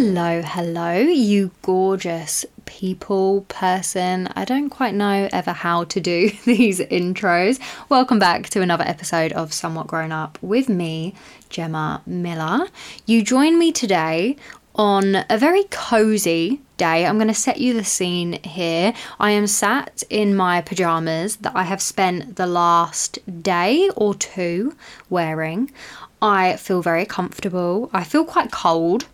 Hello, hello, you gorgeous people, person. I don't quite know ever how to do these intros. Welcome back to another episode of Somewhat Grown Up with me, Gemma Miller. You join me today on a very cozy day. I'm going to set you the scene here. I am sat in my pajamas that I have spent the last day or two wearing. I feel very comfortable. I feel quite cold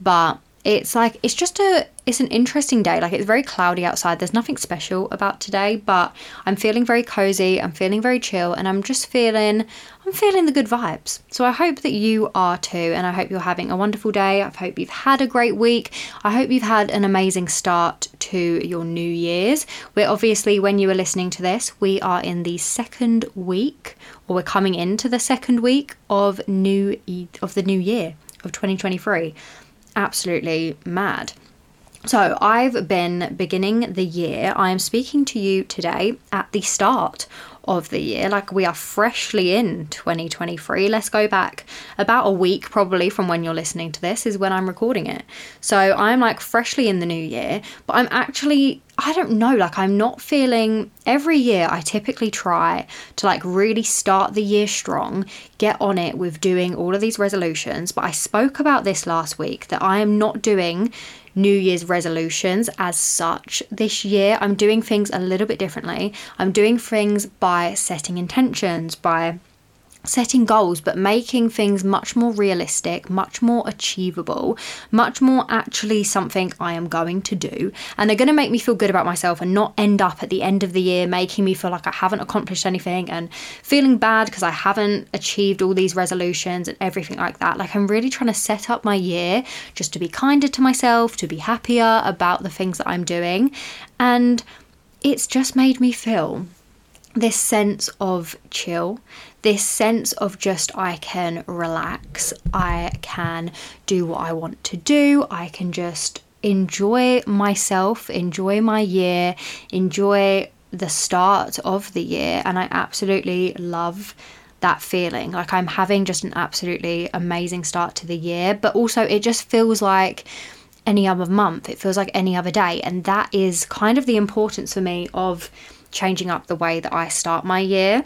but it's like it's just a it's an interesting day. Like it's very cloudy outside. There's nothing special about today but i'm feeling very cozy. I'm feeling very chill and i'm just feeling i'm feeling the good vibes. So i hope that you are too and i hope you're having a wonderful day. I hope you've had a great week. I hope you've had an amazing start to your new year's. We're obviously when you are listening to this we are in the second week or we're coming into the second week of new of the new year of 2023 absolutely mad. So, I've been beginning the year. I am speaking to you today at the start of the year. Like we are freshly in 2023. Let's go back about a week probably from when you're listening to this is when I'm recording it. So I'm like freshly in the new year, but I'm actually I don't know, like I'm not feeling every year I typically try to like really start the year strong, get on it with doing all of these resolutions, but I spoke about this last week that I am not doing New Year's resolutions as such. This year, I'm doing things a little bit differently. I'm doing things by setting intentions, by setting goals, but making things much more realistic, much more achievable, much more actually something I am going to do. And they're going to make me feel good about myself and not end up at the end of the year making me feel like I haven't accomplished anything and feeling bad because I haven't achieved all these resolutions and everything like that. Like, I'm really trying to set up my year just to be kinder to myself, to be happier about the things that I'm doing. And it's just made me feel this sense of chill, this sense of just I can relax, I can do what I want to do, I can just enjoy myself, enjoy my year, enjoy the start of the year, and I absolutely love that feeling. Like I'm having just an absolutely amazing start to the year, but also it just feels like any other month, it feels like any other day, and that is kind of the importance for me of changing up the way that I start my year.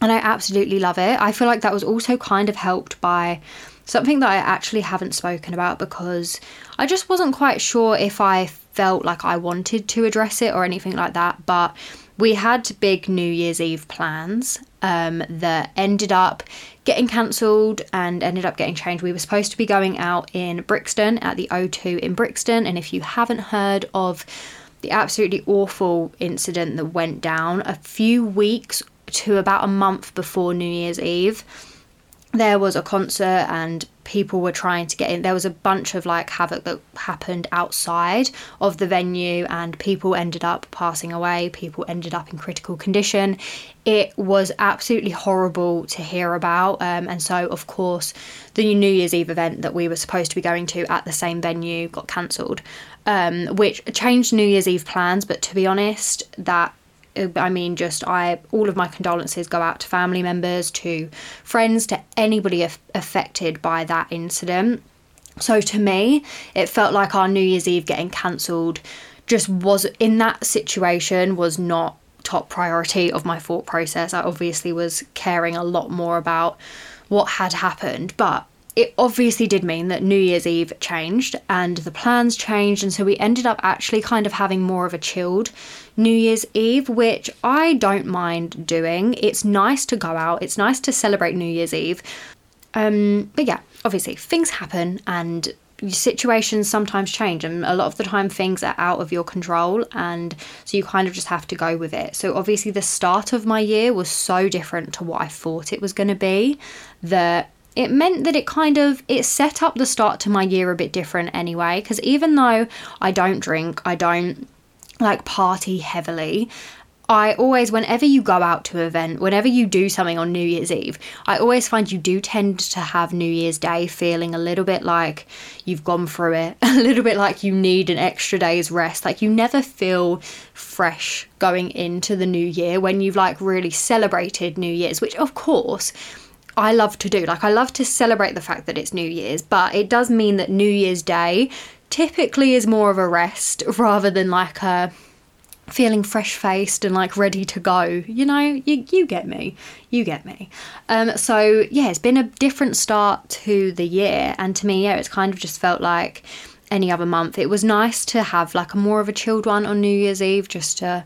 And I absolutely love it. I feel like that was also kind of helped by something that I actually haven't spoken about because I just wasn't quite sure if I felt like I wanted to address it or anything like that. But we had big New Year's Eve plans um, that ended up getting cancelled and ended up getting changed. We were supposed to be going out in Brixton at the O2 in Brixton. And if you haven't heard of the absolutely awful incident that went down a few weeks to about a month before New Year's Eve. There was a concert and people were trying to get in. There was a bunch of like havoc that happened outside of the venue, and people ended up passing away. People ended up in critical condition. It was absolutely horrible to hear about. Um, and so, of course, the New Year's Eve event that we were supposed to be going to at the same venue got cancelled um, which changed New Year's Eve plans. But to be honest, that I mean, just I all of my condolences go out to family members, to friends, to anybody af- affected by that incident. So to me, it felt like our New Year's Eve getting cancelled just was in that situation was not top priority of my thought process. I obviously was caring a lot more about what had happened, but it obviously did mean that New Year's Eve changed and the plans changed, and so we ended up actually kind of having more of a chilled New Year's Eve, which I don't mind doing. It's nice to go out, it's nice to celebrate New Year's Eve. Um, but yeah, obviously, things happen, and situations sometimes change and a lot of the time things are out of your control and so you kind of just have to go with it so obviously the start of my year was so different to what i thought it was going to be that it meant that it kind of it set up the start to my year a bit different anyway because even though i don't drink i don't like party heavily I always, whenever you go out to an event, whenever you do something on New Year's Eve, I always find you do tend to have New Year's Day feeling a little bit like you've gone through it, a little bit like you need an extra day's rest. Like you never feel fresh going into the new year when you've like really celebrated New Year's, which of course I love to do. Like, I love to celebrate the fact that it's New Year's, but it does mean that New Year's Day typically is more of a rest rather than like a feeling fresh faced and like ready to go. You know, you, you get me. You get me. Um, so, yeah, it's been a different start to the year. And to me, yeah, it's kind of just felt like any other month. It was nice to have like a more of a chilled one on New Year's Eve just to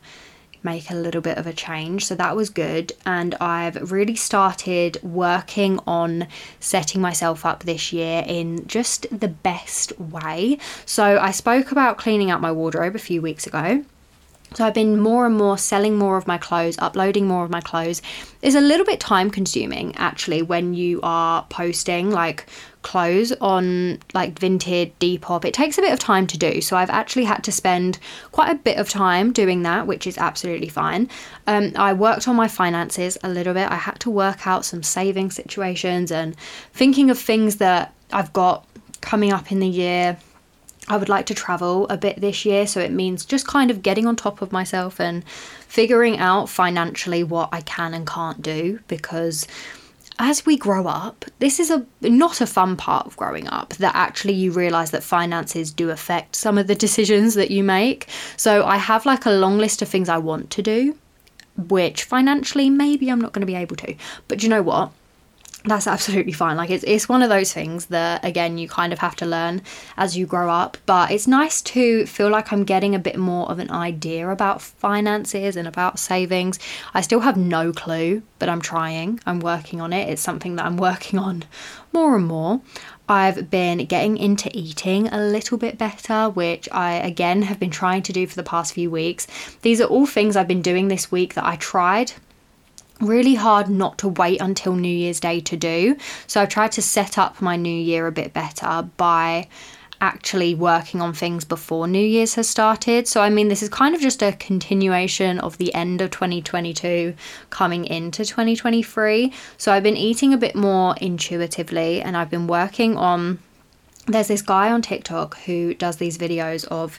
make a little bit of a change. So that was good. And I've really started working on setting myself up this year in just the best way. So I spoke about cleaning out my wardrobe a few weeks ago. So I've been more and more selling more of my clothes, uploading more of my clothes. Is a little bit time consuming actually when you are posting like clothes on like Vinted, Depop. It takes a bit of time to do. So I've actually had to spend quite a bit of time doing that, which is absolutely fine. Um, I worked on my finances a little bit. I had to work out some saving situations and thinking of things that I've got coming up in the year I would like to travel a bit this year, so it means just kind of getting on top of myself and figuring out financially what I can and can't do because as we grow up, this is a not a fun part of growing up that actually you realize that finances do affect some of the decisions that you make. So I have like a long list of things I want to do which financially maybe I'm not going to be able to. But you know what? That's absolutely fine. Like it's it's one of those things that again you kind of have to learn as you grow up, but it's nice to feel like I'm getting a bit more of an idea about finances and about savings. I still have no clue, but I'm trying. I'm working on it. It's something that I'm working on more and more. I've been getting into eating a little bit better, which I again have been trying to do for the past few weeks. These are all things I've been doing this week that I tried really hard not to wait until New Year's Day to do. So I've tried to set up my new year a bit better by actually working on things before New Year's has started. So, I mean, this is kind of just a continuation of the end of 2022 coming into 2023. So, I've been eating a bit more intuitively and I've been working on. There's this guy on TikTok who does these videos of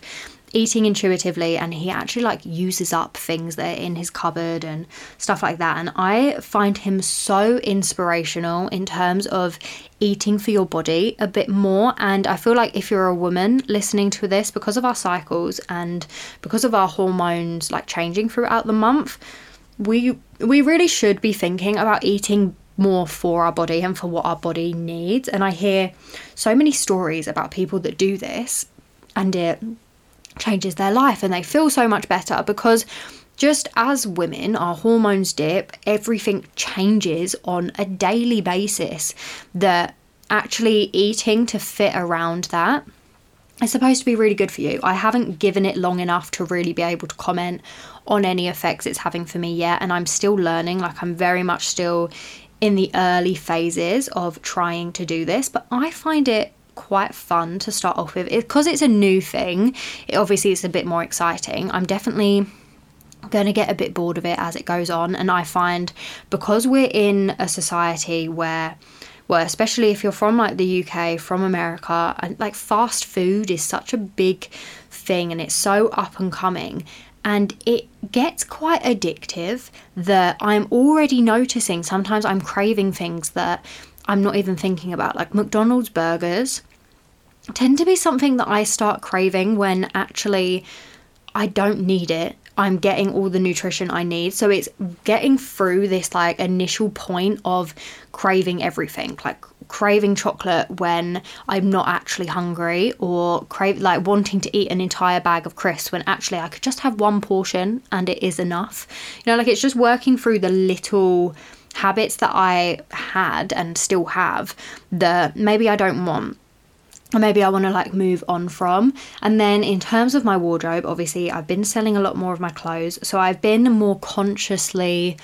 eating intuitively and he actually like uses up things that are in his cupboard and stuff like that. And i find him so inspirational in terms of eating for your body a bit more. And i feel like if you're a woman listening to this because of our cycles and because of our hormones like changing throughout the month we we really should be thinking about eating more for our body and for what our body needs. And i hear so many stories about people that do this and it changes their life and they feel so much better because just as women, our hormones dip, everything changes on a daily basis. That actually eating to fit around that is supposed to be really good for you. I haven't given it long enough to really be able to comment on any effects it's having for me yet, and I'm still learning. Like, I'm very much still in the early phases of trying to do this, but I find it quite fun to start off with. Because it's a new thing it obviously it's a bit more exciting. I'm definitely going to get a bit bored of it as it goes on and i find because we're in a society where well especially if you're from like the uk from america and like fast food is such a big thing and it's so up and coming and it gets quite addictive that i'm already noticing sometimes i'm craving things that I'm not even thinking about. Like McDonald's burgers tend to be something that I start craving when actually I don't need it. I'm getting all the nutrition I need. So it's getting through this like initial point of craving everything, like craving chocolate when I'm not actually hungry or crave like wanting to eat an entire bag of crisps when actually I could just have one portion and it is enough. You know, like it's just working through the little habits that I had and still have that maybe I don't want. or maybe I want to like move on from. And then in terms of my wardrobe, obviously I've been selling a lot more of my clothes. So I've been more consciously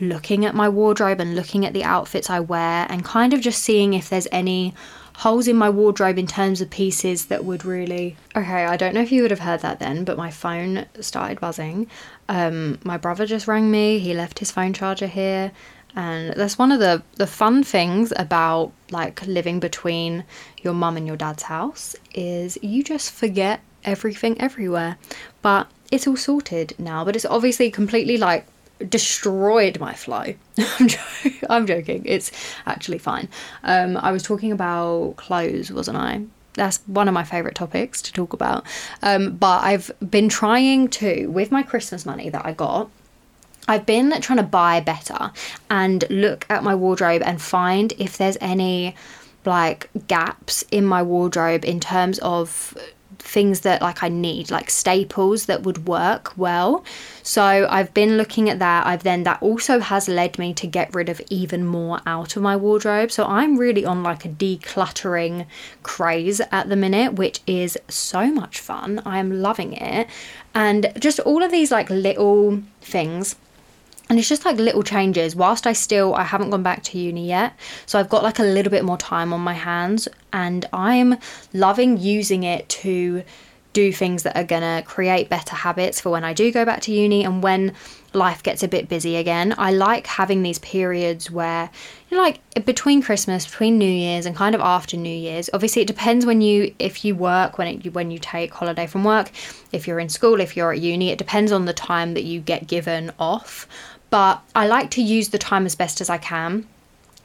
looking at my wardrobe and looking at the outfits I wear and kind of just seeing if there's any holes in my wardrobe in terms of pieces that would really okay i don't know if you would have heard that then but my phone started buzzing um, my brother just rang me he left his phone charger here and that's one of the the fun things about like living between your mum and your dad's house is you just forget everything everywhere but it's all sorted now but it's obviously completely like destroyed my flow. I'm, joking. I'm joking. It's actually fine. Um, I was talking about clothes, wasn't I? That's one of my favourite topics to talk about. Um, but I've been trying to, with my Christmas money that I got, I've been trying to buy better and look at my wardrobe and find if there's any like gaps in my wardrobe in terms of things that like I need, like staples that would work well. So I've been looking at that. I've then that also has led me to get rid of even more out of my wardrobe. So I'm really on like a decluttering craze at the minute, which is so much fun. I'm loving it. And just all of these like little things and it's just like little changes. Whilst i still i haven't gone back to uni yet so i've got like a little bit more time on my hands and i'm loving using it to do things that are going to create better habits for when i do go back to uni and when life gets a bit busy again. I like having these periods where you know like between christmas between new year's and kind of after new year's obviously it depends when you if you work when it when you take holiday from work if you're in school if you're at uni it depends on the time that you get given off but I like to use the time as best as I can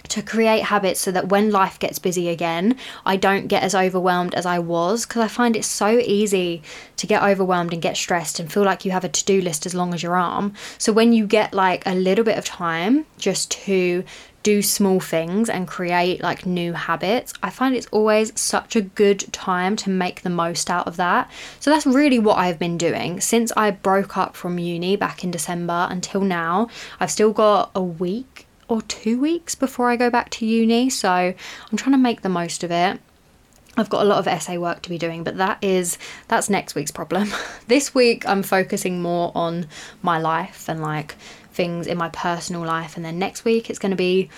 to create habits so that when life gets busy again, I don't get as overwhelmed as I was because I find it so easy to get overwhelmed and get stressed and feel like you have a to do list as long as your arm. So when you get like a little bit of time just to do small things and create like new habits, I find it's always such a good time to make the most out of that. So that's really what I've been doing since I broke up from uni back in December until now. I've still got a week or two weeks before I go back to uni, so I'm trying to make the most of it. I've got a lot of essay work to be doing, but that is that's next week's problem. this week I'm focusing more on my life and like things in my personal life. And then next week it's going to be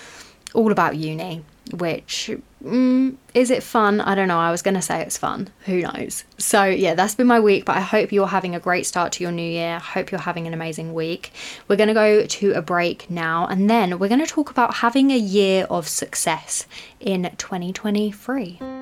all about uni, which mm, is it fun? I don't know. I was going to say it's fun. Who knows? So, yeah, that's been my week, but I hope you're having a great start to your new year. I hope you're having an amazing week. We're going to go to a break now, and then we're going to talk about having a year of success in 2023.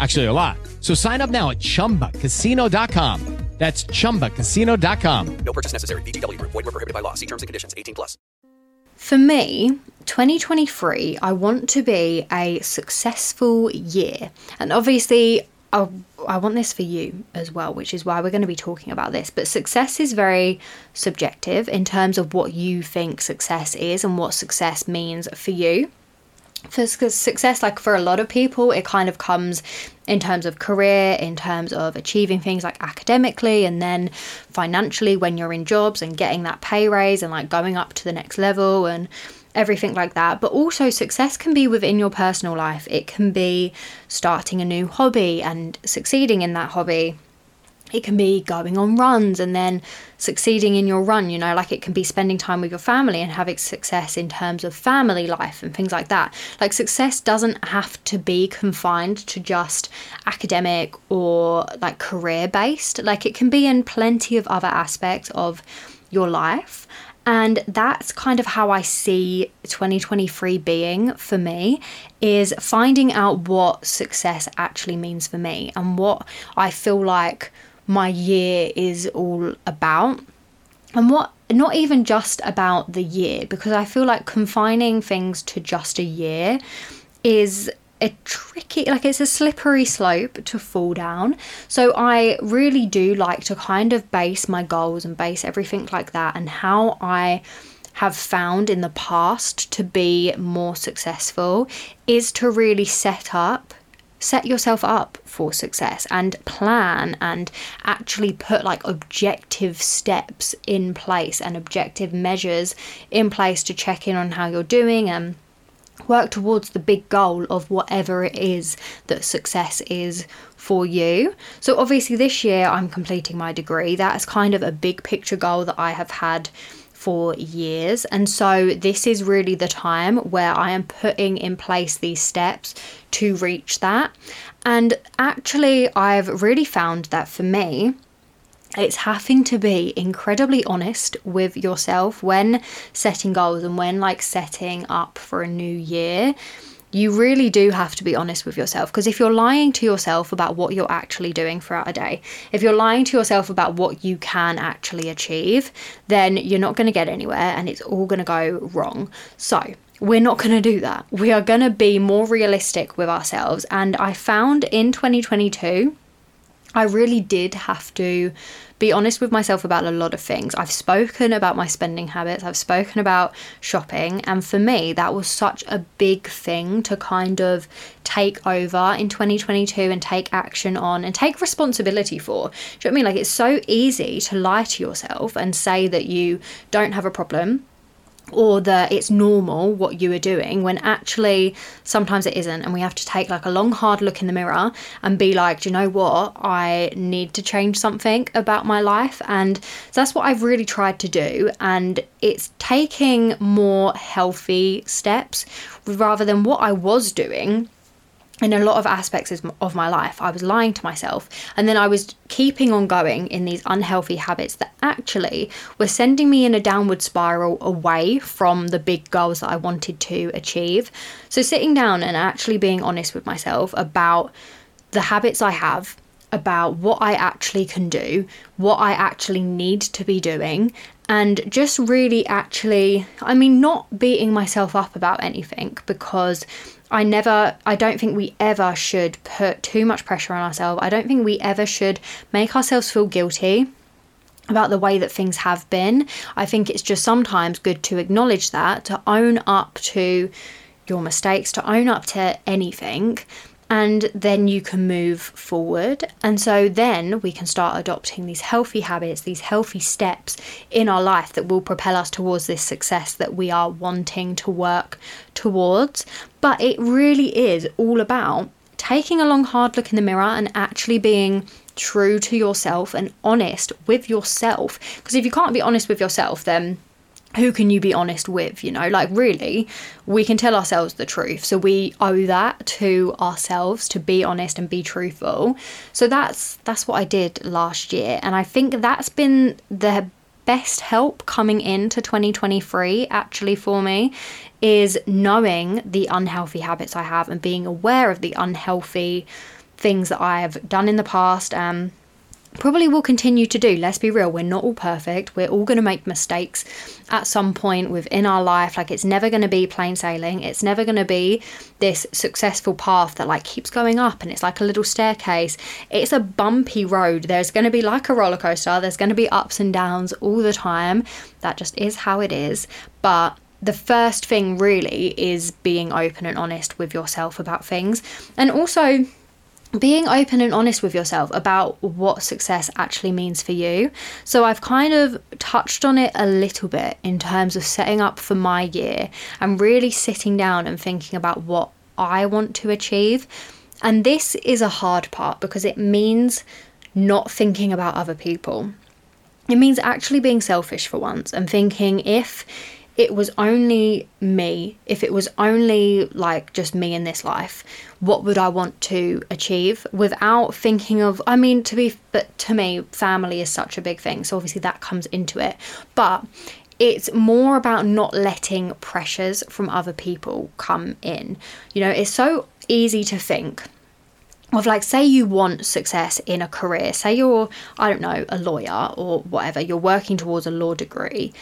Actually, a lot. So sign up now at chumbacasino.com. That's chumbacasino.com. No purchase necessary. VGW Group. Void were prohibited by law. See terms and conditions. 18 plus. For me, 2023, I want to be a successful year. And obviously, I, I want this for you as well, which is why we're going to be talking about this. But success is very subjective in terms of what you think success is and what success means for you for success like for a lot of people it kind of comes in terms of career in terms of achieving things like academically and then financially when you're in jobs and getting that pay raise and like going up to the next level and everything like that. But also success can be within your personal life. It can be starting a new hobby and succeeding in that hobby it can be going on runs and then succeeding in your run, you know, like it can be spending time with your family and having success in terms of family life and things like that. Like, success doesn't have to be confined to just academic or like career based, like, it can be in plenty of other aspects of your life. And that's kind of how I see 2023 being for me is finding out what success actually means for me and what I feel like my year is all about. And what not even just about the year, because I feel like confining things to just a year is a tricky like it's a slippery slope to fall down so i really do like to kind of base my goals and base everything like that and how i have found in the past to be more successful is to really set up set yourself up for success and plan and actually put like objective steps in place and objective measures in place to check in on how you're doing and work towards the big goal of whatever it is that success is for you. So, obviously, this year I'm completing my degree. That is kind of a big picture goal that I have had for years. And so, this is really the time where I am putting in place these steps to reach that. And actually, I've really found that for me, it's having to be incredibly honest with yourself when setting goals and when like setting up for a new year you really do have to be honest with yourself because if you're lying to yourself about what you're actually doing throughout a day, if you're lying to yourself about what you can actually achieve, then you're not going to get anywhere and it's all going to go wrong. So, we're not going to do that. We are going to be more realistic with ourselves. And I found in 2022, I really did have to be honest with myself about a lot of things. I've spoken about my spending habits, I've spoken about shopping, and for me, that was such a big thing to kind of take over in 2022 and take action on and take responsibility for. Do you know what I mean? Like, it's so easy to lie to yourself and say that you don't have a problem or that it's normal what you are doing when actually sometimes it isn't and we have to take like a long hard look in the mirror and be like do you know what? I need to change something about my life and that's what i've really tried to do and it's taking more healthy steps rather than what i was doing in a lot of aspects of my life, I was lying to myself. And then I was keeping on going in these unhealthy habits that actually were sending me in a downward spiral away from the big goals that I wanted to achieve. So, sitting down and actually being honest with myself about the habits I have, about what I actually can do, what I actually need to be doing, and just really actually, I mean, not beating myself up about anything because I never, I don't think we ever should put too much pressure on ourselves. I don't think we ever should make ourselves feel guilty about the way that things have been. I think it's just sometimes good to acknowledge that, to own up to your mistakes, to own up to anything and then you can move forward. And so then we can start adopting these healthy habits, these healthy steps in our life that will propel us towards this success that we are wanting to work towards. But it really is all about taking a long, hard look in the mirror and actually being true to yourself and honest with yourself. Because if you can't be honest with yourself, then who can you be honest with you know? Like really we can tell ourselves the truth. So we owe that to ourselves to be honest and be truthful. So that's that's what i did last year. And i think that's been the best help coming into 2023 actually for me is knowing the unhealthy habits i have and being aware of the unhealthy things that i have done in the past um probably will continue to do. Let's be real, we're not all perfect. We're all going to make mistakes at some point within our life. Like it's never going to be plain sailing. It's never going to be this successful path that like keeps going up and it's like a little staircase. It's a bumpy road. There's going to be like a roller coaster. There's going to be ups and downs all the time. That just is how it is. But the first thing really is being open and honest with yourself about things. And also being open and honest with yourself about what success actually means for you. So, I've kind of touched on it a little bit in terms of setting up for my year and really sitting down and thinking about what I want to achieve. And this is a hard part because it means not thinking about other people. It means actually being selfish for once and thinking if it was only me, if it was only like just me in this life, what would I want to achieve without thinking of, I mean, to be, but to me, family is such a big thing. So obviously that comes into it. But it's more about not letting pressures from other people come in. You know, it's so easy to think of like say you want success in a career say you're i don't know a lawyer or whatever you're working towards a law degree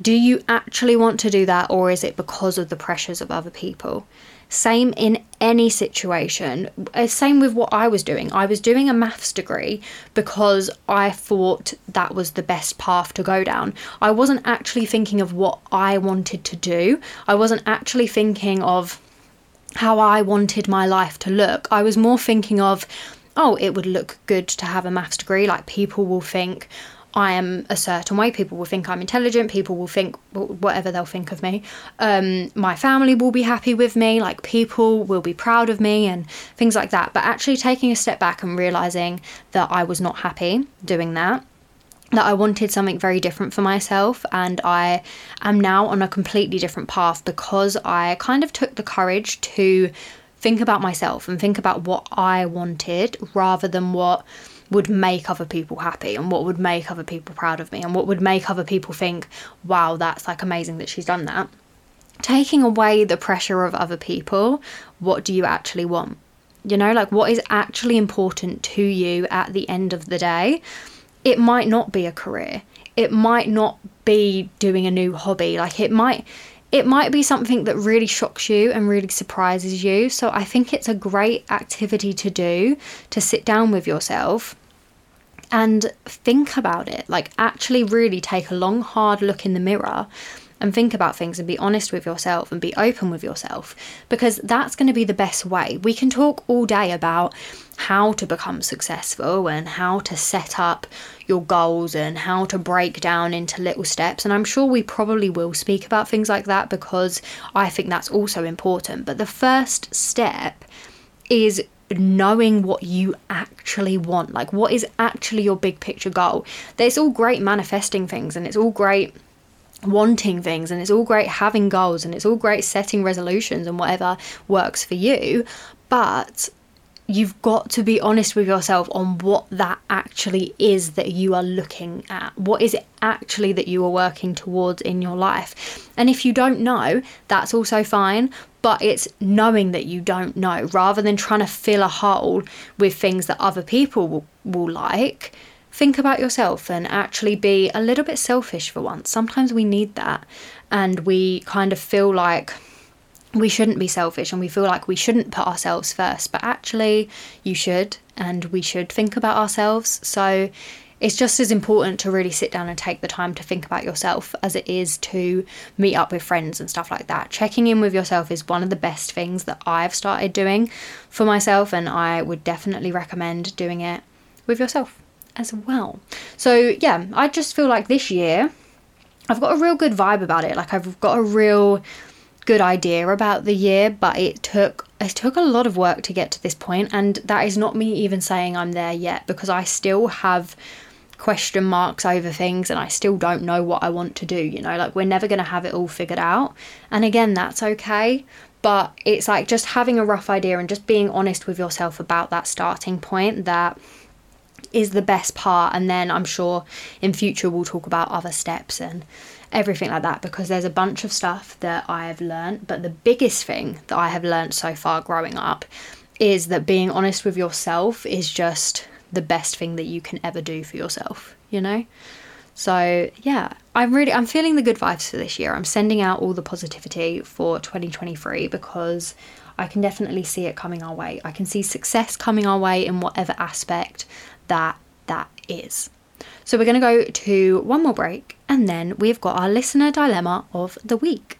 do you actually want to do that or is it because of the pressures of other people same in any situation uh, same with what i was doing i was doing a maths degree because i thought that was the best path to go down i wasn't actually thinking of what i wanted to do i wasn't actually thinking of how I wanted my life to look. I was more thinking of, oh, it would look good to have a maths degree. Like people will think I am a certain way. People will think I'm intelligent. People will think whatever they'll think of me. Um, my family will be happy with me. Like people will be proud of me and things like that. But actually taking a step back and realizing that I was not happy doing that that I wanted something very different for myself, and I am now on a completely different path because I kind of took the courage to think about myself and think about what I wanted rather than what would make other people happy and what would make other people proud of me and what would make other people think, wow, that's like amazing that she's done that. Taking away the pressure of other people, what do you actually want? You know, like what is actually important to you at the end of the day? it might not be a career. It might not be doing a new hobby. Like it might it might be something that really shocks you and really surprises you. So I think it's a great activity to do to sit down with yourself and think about it. Like actually really take a long hard look in the mirror and think about things and be honest with yourself and be open with yourself because that's going to be the best way. We can talk all day about how to become successful and how to set up your goals and how to break down into little steps. And I'm sure we probably will speak about things like that because I think that's also important. But the first step is knowing what you actually want like what is actually your big picture goal there's all great manifesting things and it's all great wanting things and it's all great having goals and it's all great setting resolutions and whatever works for you but you've got to be honest with yourself on what that actually is that you are looking at. What is it actually that you are working towards in your life? And if you don't know, that's also fine, but it's knowing that you don't know rather than trying to fill a hole with things that other people will, will like think about yourself and actually be a little bit selfish for once. Sometimes we need that and we kind of feel like we shouldn't be selfish and we feel like we shouldn't put ourselves first, but actually, you should and we should think about ourselves. So, it's just as important to really sit down and take the time to think about yourself as it is to meet up with friends and stuff like that. Checking in with yourself is one of the best things that I've started doing for myself, and I would definitely recommend doing it with yourself as well. So, yeah, I just feel like this year I've got a real good vibe about it. Like, I've got a real good idea about the year, but it took it took a lot of work to get to this point and that is not me even saying I'm there yet because I still have question marks over things and I still don't know what I want to do, you know, like we're never going to have it all figured out. And again, that's okay, but it's like just having a rough idea and just being honest with yourself about that starting point that is the best part and then i'm sure in future we'll talk about other steps and everything like that because there's a bunch of stuff that i have learned but the biggest thing that i have learned so far growing up is that being honest with yourself is just the best thing that you can ever do for yourself you know? So yeah i'm really i'm feeling the good vibes for this year. I'm sending out all the positivity for 2023 because I can definitely see it coming our way. I can see success coming our way in whatever aspect that that is. So we're going to go to one more break and then we've got our listener dilemma of the week.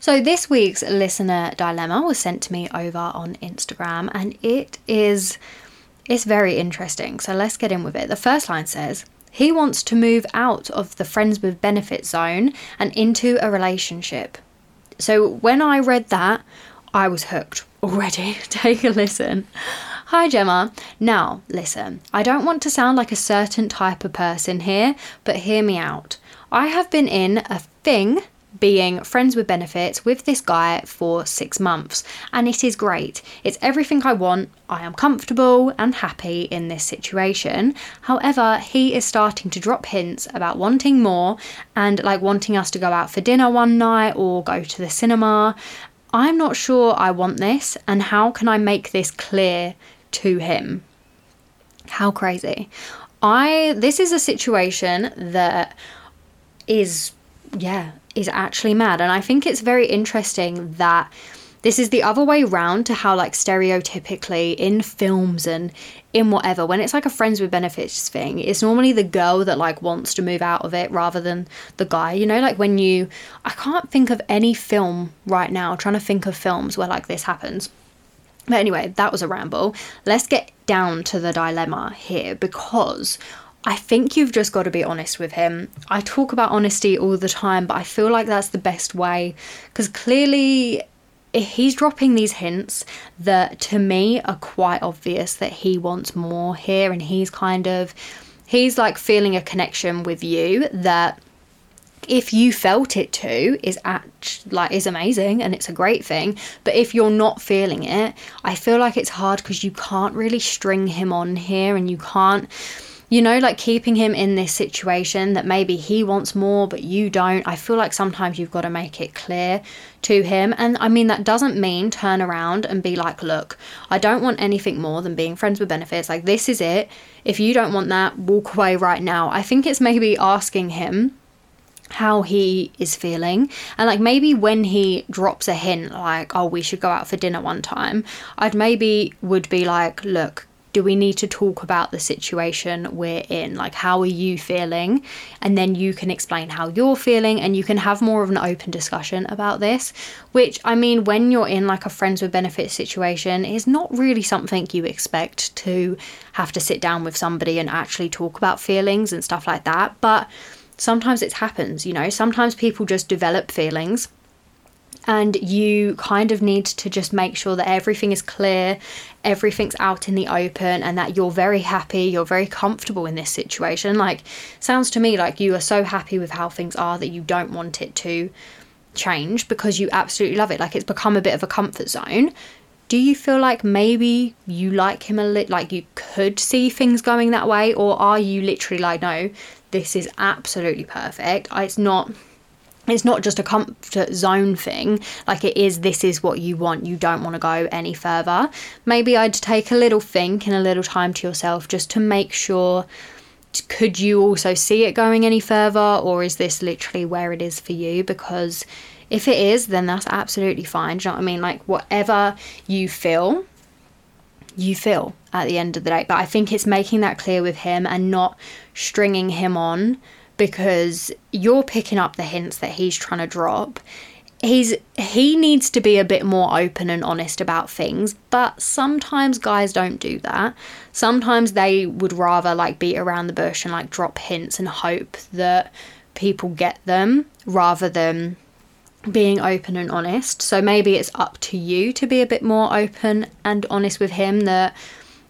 So this week's listener dilemma was sent to me over on Instagram and it is it's very interesting. So let's get in with it. The first line says, he wants to move out of the friends with benefits zone and into a relationship. So when I read that, I was hooked already. Take a listen. Hi, Gemma. Now, listen, I don't want to sound like a certain type of person here, but hear me out. I have been in a thing being friends with benefits with this guy for six months, and it is great. It's everything I want. I am comfortable and happy in this situation. However, he is starting to drop hints about wanting more and like wanting us to go out for dinner one night or go to the cinema. I'm not sure I want this, and how can I make this clear to him? How crazy. I this is a situation that is yeah, is actually mad. And I think it's very interesting that this is the other way round to how like stereotypically in films and in whatever when it's like a friends with benefits thing it's normally the girl that like wants to move out of it rather than the guy you know like when you i can't think of any film right now trying to think of films where like this happens but anyway that was a ramble let's get down to the dilemma here because I think you've just got to be honest with him. I talk about honesty all the time, but I feel like that's the best way because clearly he's dropping these hints that to me are quite obvious that he wants more here and he's kind of he's like feeling a connection with you that if you felt it too is act like is amazing and it's a great thing but if you're not feeling it i feel like it's hard because you can't really string him on here and you can't you know, like keeping him in this situation that maybe he wants more, but you don't. I feel like sometimes you've got to make it clear to him. And I mean, that doesn't mean turn around and be like, look, I don't want anything more than being friends with benefits. Like, this is it. If you don't want that, walk away right now. I think it's maybe asking him how he is feeling and like maybe when he drops a hint like oh we should go out for dinner one time i'd maybe would be like look do we need to talk about the situation we're in? Like, how are you feeling? And then you can explain how you're feeling and you can have more of an open discussion about this. Which, I mean, when you're in like a friends with benefits situation, is not really something you expect to have to sit down with somebody and actually talk about feelings and stuff like that. But sometimes it happens, you know, sometimes people just develop feelings and you kind of need to just make sure that everything is clear, everything's out in the open, and that you're very happy, you're very comfortable in this situation. Like, sounds to me like you are so happy with how things are that you don't want it to change because you absolutely love it. Like, it's become a bit of a comfort zone. Do you feel like maybe you like him a little, like you could see things going that way, or are you literally like, no, this is absolutely perfect? It's not it's not just a comfort zone thing. Like it is this is what you want. You don't want to go any further. Maybe i'd take a little think and a little time to yourself just to make sure could you also see it going any further or is this literally where it is for you? Because if it is then that's absolutely fine. Do you know what i mean? Like whatever you feel you feel at the end of the day but i think it's making that clear with him and not stringing him on because you're picking up the hints that he's trying to drop. He's he needs to be a bit more open and honest about things, but sometimes guys don't do that. Sometimes they would rather like beat around the bush and like drop hints and hope that people get them rather than being open and honest. So maybe it's up to you to be a bit more open and honest with him that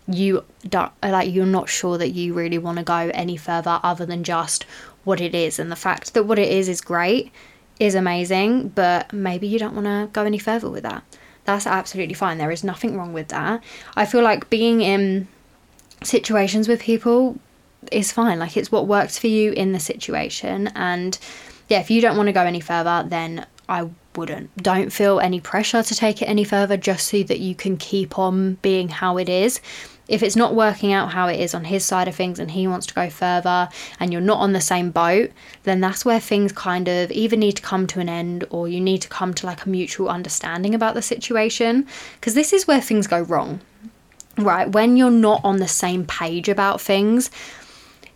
you don't like you're not sure that you really want to go any further other than just what it is. And the fact that what it is is great is amazing, but maybe you don't want to go any further with that. That's absolutely fine. There is nothing wrong with that. I feel like being in situations with people is fine. Like it's what works for you in the situation. And yeah, if you don't want to go any further, then I wouldn't. Don't feel any pressure to take it any further just so that you can keep on being how it is if it's not working out how it is on his side of things and he wants to go further and you're not on the same boat, then that's where things kind of either need to come to an end or you need to come to like a mutual understanding about the situation. Because this is where things go wrong, right? When you're not on the same page about things,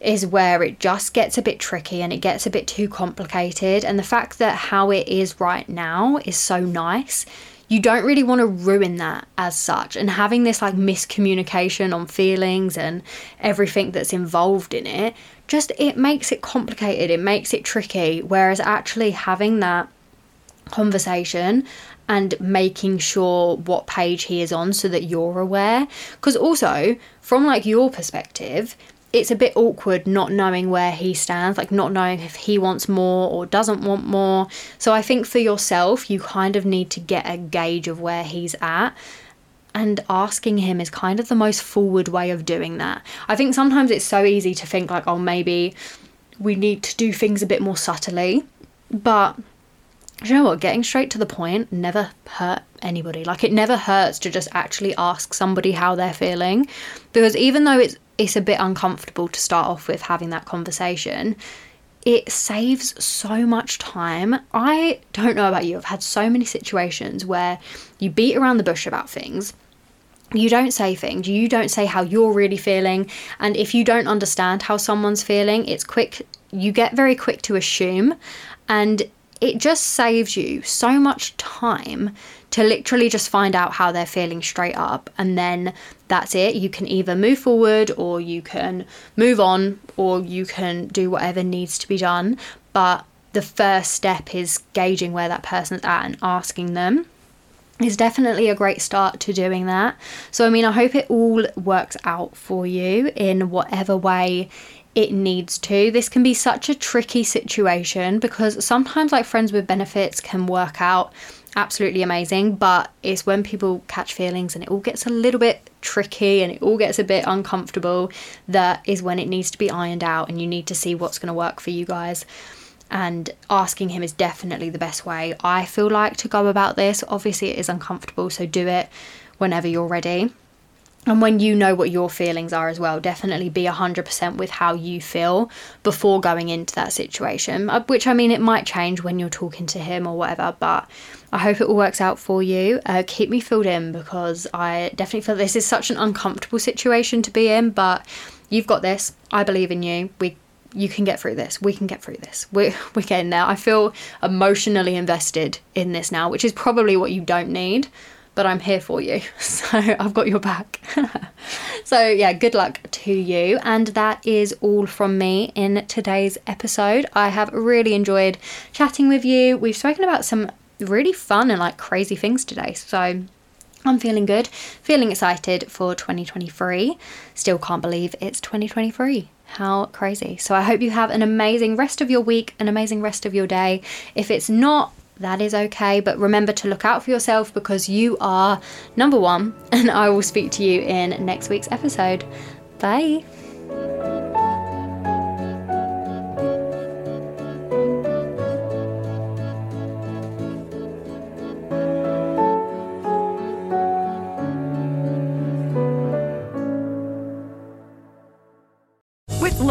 is where it just gets a bit tricky and it gets a bit too complicated. And the fact that how it is right now is so nice you don't really want to ruin that as such. And having this like miscommunication on feelings and everything that's involved in it, just it makes it complicated, it makes it tricky. Whereas actually having that conversation and making sure what page he is on so that you're aware because also from like your perspective it's a bit awkward not knowing where he stands like not knowing if he wants more or doesn't want more. So i think for yourself you kind of need to get a gauge of where he's at. And asking him is kind of the most forward way of doing that. I think sometimes it's so easy to think like, oh, maybe we need to do things a bit more subtly, but you know what? Getting straight to the point never hurt anybody. Like it never hurts to just actually ask somebody how they're feeling, because even though it's it's a bit uncomfortable to start off with having that conversation, it saves so much time. I don't know about you. I've had so many situations where you beat around the bush about things. You don't say things, you don't say how you're really feeling, and if you don't understand how someone's feeling, it's quick, you get very quick to assume, and it just saves you so much time to literally just find out how they're feeling straight up and then that's it. You can either move forward or you can move on or you can do whatever needs to be done. But the first step is gauging where that person's at and asking them. Is definitely a great start to doing that. So, I mean, I hope it all works out for you in whatever way it needs to. This can be such a tricky situation because sometimes, like, friends with benefits can work out absolutely amazing, but it's when people catch feelings and it all gets a little bit tricky and it all gets a bit uncomfortable that is when it needs to be ironed out and you need to see what's going to work for you guys. And asking him is definitely the best way I feel like to go about this. Obviously, it is uncomfortable, so do it whenever you're ready and when you know what your feelings are as well, definitely be 100% with how you feel before going into that situation. Uh, which I mean, it might change when you're talking to him or whatever, but I hope it all works out for you. Uh, keep me filled in because I definitely feel this is such an uncomfortable situation to be in, but you've got this. I believe in you. We you can get through this. We can get through this. We're, we're getting there. I feel emotionally invested in this now, which is probably what you don't need but I'm here for you. So I've got your back. so, yeah, good luck to you. And that is all from me in today's episode. I have really enjoyed chatting with you. We've spoken about some really fun and like crazy things today. So, I'm feeling good, feeling excited for 2023. Still can't believe it's 2023. How crazy. So I hope you have an amazing rest of your week, an amazing rest of your day. If it's not, that is okay. But remember to look out for yourself because you are number one. And I will speak to you in next week's episode. Bye.